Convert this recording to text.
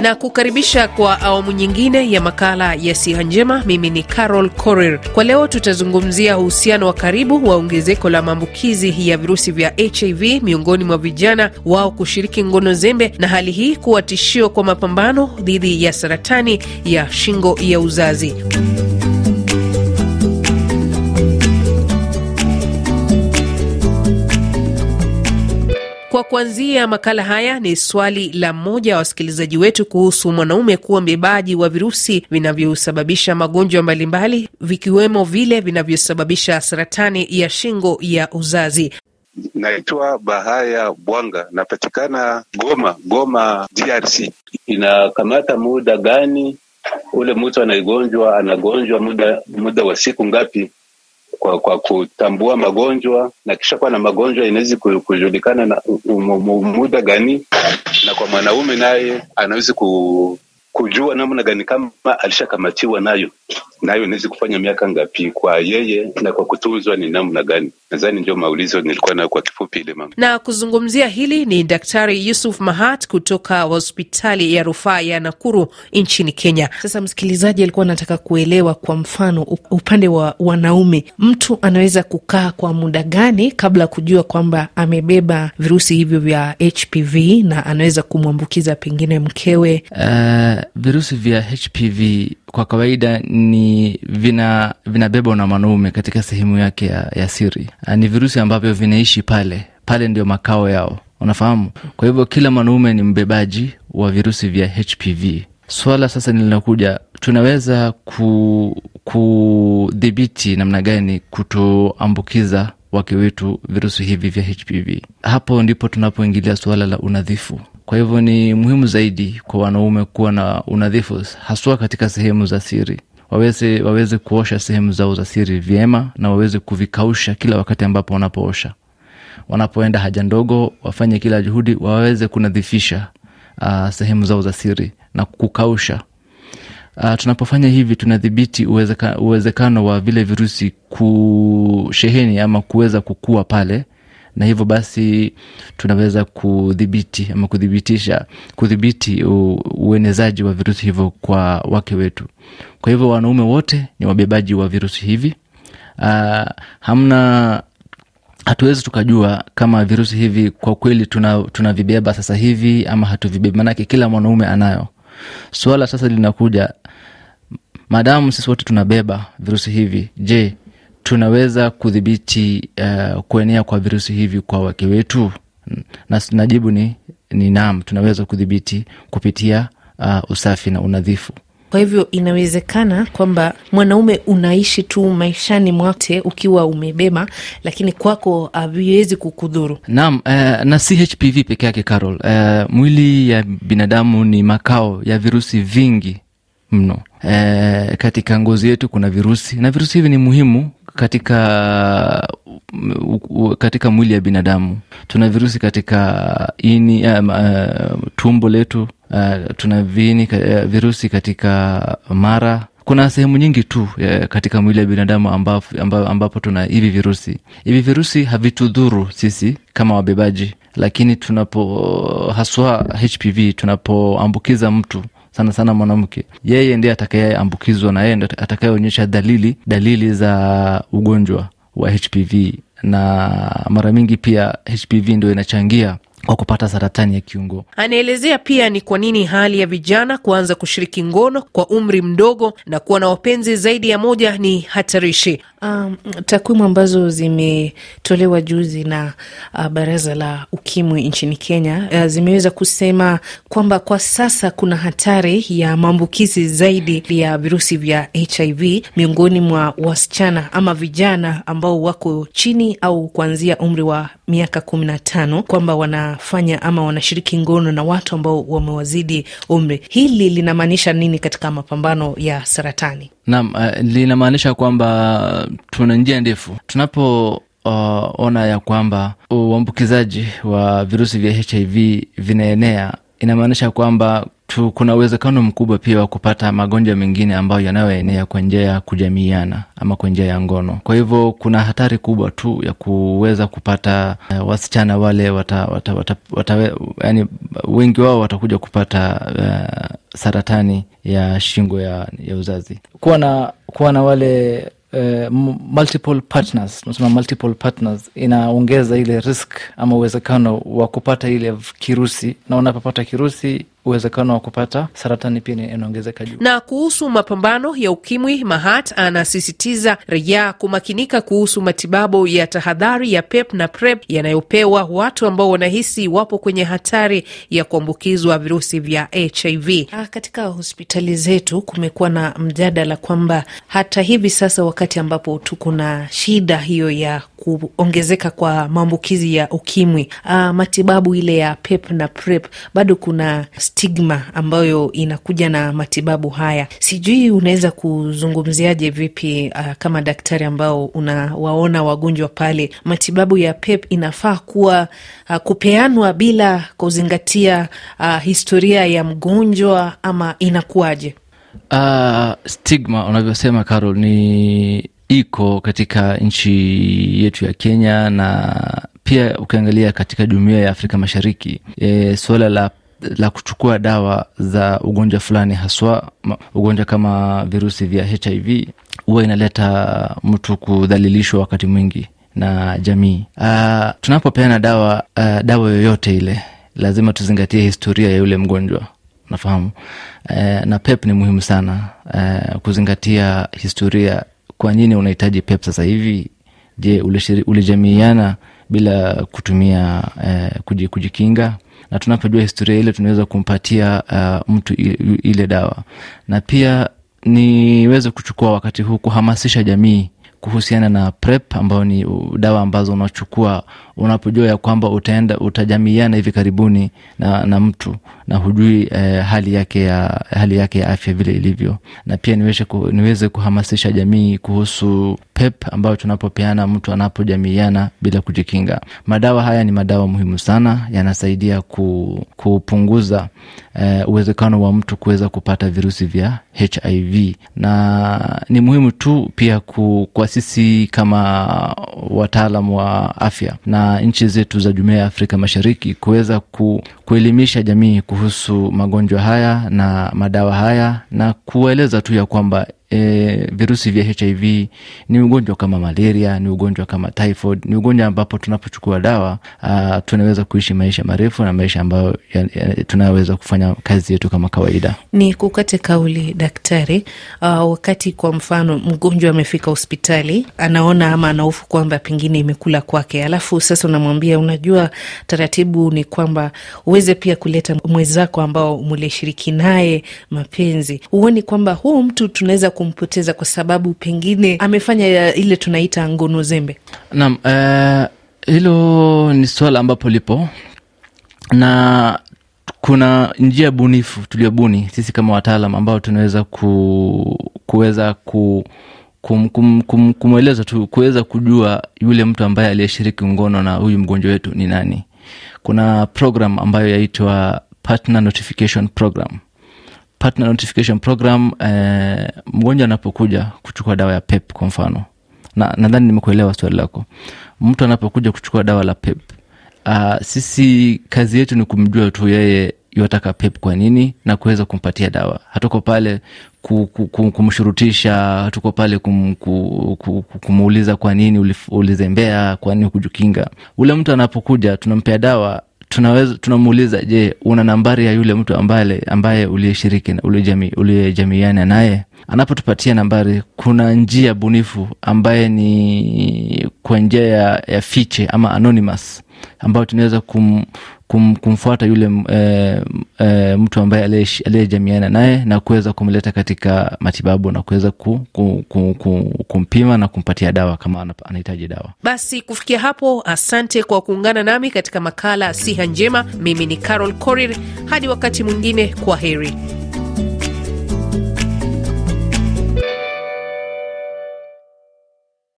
na kukaribisha kwa awamu nyingine ya makala ya siha njema. Mimi ni Carol Korir. Kwa leo tutazungumzia uhusiano wa karibu wa ongezeko la maambukizi ya virusi vya HIV miongoni mwa vijana wao kushiriki ngono zembe, na hali hii kuwa tishio kwa mapambano dhidi ya saratani ya shingo ya uzazi. Kuanzia makala haya ni swali la mmoja wa wasikilizaji wetu kuhusu mwanaume kuwa mbebaji wa virusi vinavyosababisha magonjwa mbalimbali vikiwemo vile vinavyosababisha saratani ya shingo ya uzazi. Naitwa Bahaya Bwanga, napatikana Goma, Goma DRC. Inakamata muda gani ule mtu anaigonjwa anagonjwa muda muda wa siku ngapi kwa, kwa kutambua magonjwa na kisha kuwa na magonjwa inawezi kujulikana na muda gani, na kwa mwanaume naye anawezi ku, kujua namna gani kama alishakamatiwa nayo nayo inawezi kufanya miaka ngapi kwa yeye na kwa kutunzwa ni namna gani? Nadhani ndio maulizo nilikuwa nayo kwa kifupi ile mama. Na kuzungumzia hili ni Daktari Yusuf Mahat kutoka hospitali ya rufaa ya Nakuru nchini Kenya. Sasa msikilizaji alikuwa anataka kuelewa, kwa mfano upande wa wanaume, mtu anaweza kukaa kwa muda gani kabla ya kujua kwamba amebeba virusi hivyo vya HPV na anaweza kumwambukiza pengine mkewe? Uh, virusi vya HPV kwa kawaida ni vina vinabebwa na mwanaume katika sehemu yake ya, ya siri. Ni virusi ambavyo vinaishi pale pale, ndio makao yao, unafahamu. Kwa hivyo kila mwanaume ni mbebaji wa virusi vya HPV. Swala sasa linakuja, tunaweza kudhibiti namna gani kutoambukiza wake wetu virusi hivi vya HPV? Hapo ndipo tunapoingilia suala la unadhifu. Kwa hivyo ni muhimu zaidi kwa wanaume kuwa na unadhifu, haswa katika sehemu za siri. Waweze, waweze kuosha sehemu zao za siri vyema na waweze kuvikausha kila wakati ambapo wanapoosha. Wanapoenda haja ndogo, wafanye kila juhudi waweze kunadhifisha uh, sehemu zao za siri na kukausha. Uh, tunapofanya hivi tunadhibiti uwezeka, uwezekano wa vile virusi kusheheni ama kuweza kukua pale na hivyo basi tunaweza kudhibiti ama kudhibitisha kudhibiti uenezaji wa virusi hivyo kwa wake wetu. Kwa hivyo wanaume wote ni wabebaji wa virusi hivi. Uh, hamna hatuwezi tukajua kama virusi hivi kwa kweli tunavibeba tuna sasa hivi ama hatuvibebi, manake kila mwanaume anayo. Suala sasa linakuja, maadamu sisi wote tunabeba virusi hivi, je, tunaweza kudhibiti uh, kuenea kwa virusi hivi kwa wake wetu? Na najibu ni, ni naam, tunaweza kudhibiti kupitia uh, usafi na unadhifu. Kwa hivyo inawezekana kwamba mwanaume unaishi tu maishani mwate ukiwa umebeba, lakini kwako haviwezi kukudhuru. Naam, uh, na si HPV peke yake Carol. Uh, mwili ya binadamu ni makao ya virusi vingi mno. Uh, katika ngozi yetu kuna virusi na virusi hivi ni muhimu katika katika mwili ya binadamu. Tuna virusi katika ini um, uh, tumbo letu uh, tuna vini, uh, virusi katika mara kuna sehemu nyingi tu katika mwili ya binadamu ambapo, ambapo, ambapo tuna hivi virusi. Hivi virusi havitudhuru sisi kama wabebaji, lakini tunapo haswa HPV tunapoambukiza mtu sana sana mwanamke, yeye ndiye atakayeambukizwa na yeye ndiye atakayeonyesha dalili dalili za ugonjwa wa HPV, na mara mingi pia HPV ndio inachangia kwa kupata saratani ya kiungo. Anaelezea pia ni kwa nini hali ya vijana kuanza kushiriki ngono kwa umri mdogo na kuwa na wapenzi zaidi ya moja ni hatarishi. Um, takwimu ambazo zimetolewa juzi na uh, baraza la ukimwi nchini Kenya uh, zimeweza kusema kwamba kwa sasa kuna hatari ya maambukizi zaidi ya virusi vya HIV miongoni mwa wasichana ama vijana ambao wako chini au kuanzia umri wa miaka kumi na tano kwamba wanafanya ama wanashiriki ngono na watu ambao wamewazidi umri. Hili linamaanisha nini katika mapambano ya saratani? Naam, uh, linamaanisha kwamba tuna njia ndefu tunapo uh, ona ya kwamba uambukizaji wa virusi vya HIV vinaenea. Inamaanisha kwamba tu, kuna uwezekano mkubwa pia wa kupata magonjwa mengine ambayo yanayoenea kwa njia ya kujamiiana ama kwa njia ya ngono. Kwa hivyo kuna hatari kubwa tu ya kuweza kupata uh, wasichana wale wata, wata, wata, wata, yani wengi wao watakuja kupata uh, saratani ya shingo ya, ya uzazi. Kuwa na kuwa na wale Uh, multiple partners tunasema multiple partners inaongeza ile risk ama uwezekano wa kupata ile kirusi, na unapopata kirusi uwezekano wa kupata saratani pia inaongezeka juu. Na kuhusu mapambano ya ukimwi, Mahat anasisitiza raia kumakinika kuhusu matibabu ya tahadhari ya PEP na PrEP yanayopewa watu ambao wanahisi wapo kwenye hatari ya kuambukizwa virusi vya HIV. Ha, katika hospitali zetu kumekuwa na mjadala kwamba hata hivi sasa wakati ambapo tuko na shida hiyo ya kuongezeka kwa maambukizi ya ukimwi, ah, matibabu ile ya PEP na PrEP bado kuna stigma ambayo inakuja na matibabu haya. Sijui unaweza kuzungumziaje vipi, uh, kama daktari ambao unawaona wagonjwa pale, matibabu ya PEP inafaa kuwa uh, kupeanwa bila kuzingatia uh, historia ya mgonjwa ama inakuwaje? Uh, stigma unavyosema Carol ni iko katika nchi yetu ya Kenya na pia ukiangalia katika jumuiya ya Afrika Mashariki e, suala la la kuchukua dawa za ugonjwa fulani haswa ugonjwa kama virusi vya HIV huwa inaleta mtu kudhalilishwa wakati mwingi na jamii. Uh, tunapopeana dawa uh, dawa yoyote ile lazima tuzingatie historia ya yule mgonjwa nafahamu. Uh, na PEP ni muhimu sana uh, kuzingatia historia. Kwa nini unahitaji PEP sasa hivi? Je, ulijamiiana bila kutumia uh, kujikinga? Na tunapojua historia ile tunaweza kumpatia uh, mtu ile dawa, na pia niweze kuchukua wakati huu kuhamasisha jamii kuhusiana na PrEP ambayo ni dawa ambazo unachukua unapojua ya kwamba utaenda utajamiiana hivi karibuni na, na mtu na hujui eh, hali yake ya hali yake ya afya vile ilivyo, na pia niweze, ku, niweze kuhamasisha jamii kuhusu PEP ambayo tunapopeana mtu anapojamiiana bila kujikinga. Madawa haya ni madawa muhimu sana, yanasaidia ku, kupunguza eh, uwezekano wa mtu kuweza kupata virusi vya HIV, na ni muhimu tu pia kwa sisi kama wataalam wa afya na nchi zetu za Jumuiya ya Afrika Mashariki kuweza ku, kuelimisha jamii kuhusu magonjwa haya na madawa haya na kueleza tu ya kwamba E, virusi vya HIV ni ugonjwa kama malaria, ni ugonjwa kama typhoid, ni ugonjwa ambapo tunapochukua dawa a, tunaweza kuishi maisha marefu na maisha ambayo tunaweza kufanya kazi yetu kama kawaida. Ni kukate kauli daktari. Uh, wakati kwa mfano mgonjwa amefika hospitali anaona ama anahofu kwamba pengine imekula kwake, alafu sasa unamwambia unajua, taratibu ni kwamba uweze pia kuleta mwenzako ambao mulishiriki naye mapenzi, huoni kwamba huu mtu tunaweza kumpoteza kwa sababu pengine amefanya ile tunaita ngono zembe. Naam, hilo uh, ni swala ambapo lipo na kuna njia bunifu tuliobuni sisi kama wataalam ambao tunaweza ku, kuweza ku kum, kum, kum, kumweleza tu kuweza kujua yule mtu ambaye aliyeshiriki ngono na huyu mgonjwa wetu ni nani. Kuna program ambayo yaitwa partner notification program partner notification program eh, mgonjwa anapokuja kuchukua dawa ya PEP kwa mfano, na nadhani nimekuelewa swali lako. Mtu anapokuja kuchukua dawa la PEP uh, sisi kazi yetu ni kumjua tu yeye iwataka PEP kwa nini na kuweza kumpatia dawa. Hatuko pale kumshurutisha, hatuko pale kum, kum, kumuuliza kwa nini ulizembea, kwa nini kujukinga Ule mtu anapokuja tunampea dawa tunaweza tunamuuliza, je, una nambari ya yule mtu ambaye ambaye uliyeshiriki uliyejamiiana naye? Anapotupatia nambari, kuna njia bunifu ambaye ni kwa njia ya, ya fiche ama anonymous ambayo tunaweza kum, kum, kumfuata yule e, e, mtu ambaye aliyejamiana naye na kuweza kumleta katika matibabu na kuweza ku, ku, ku, ku, kumpima na kumpatia dawa kama anahitaji dawa. Basi kufikia hapo, asante kwa kuungana nami katika makala Siha Njema. Mimi ni Carol Korir, hadi wakati mwingine, kwa heri.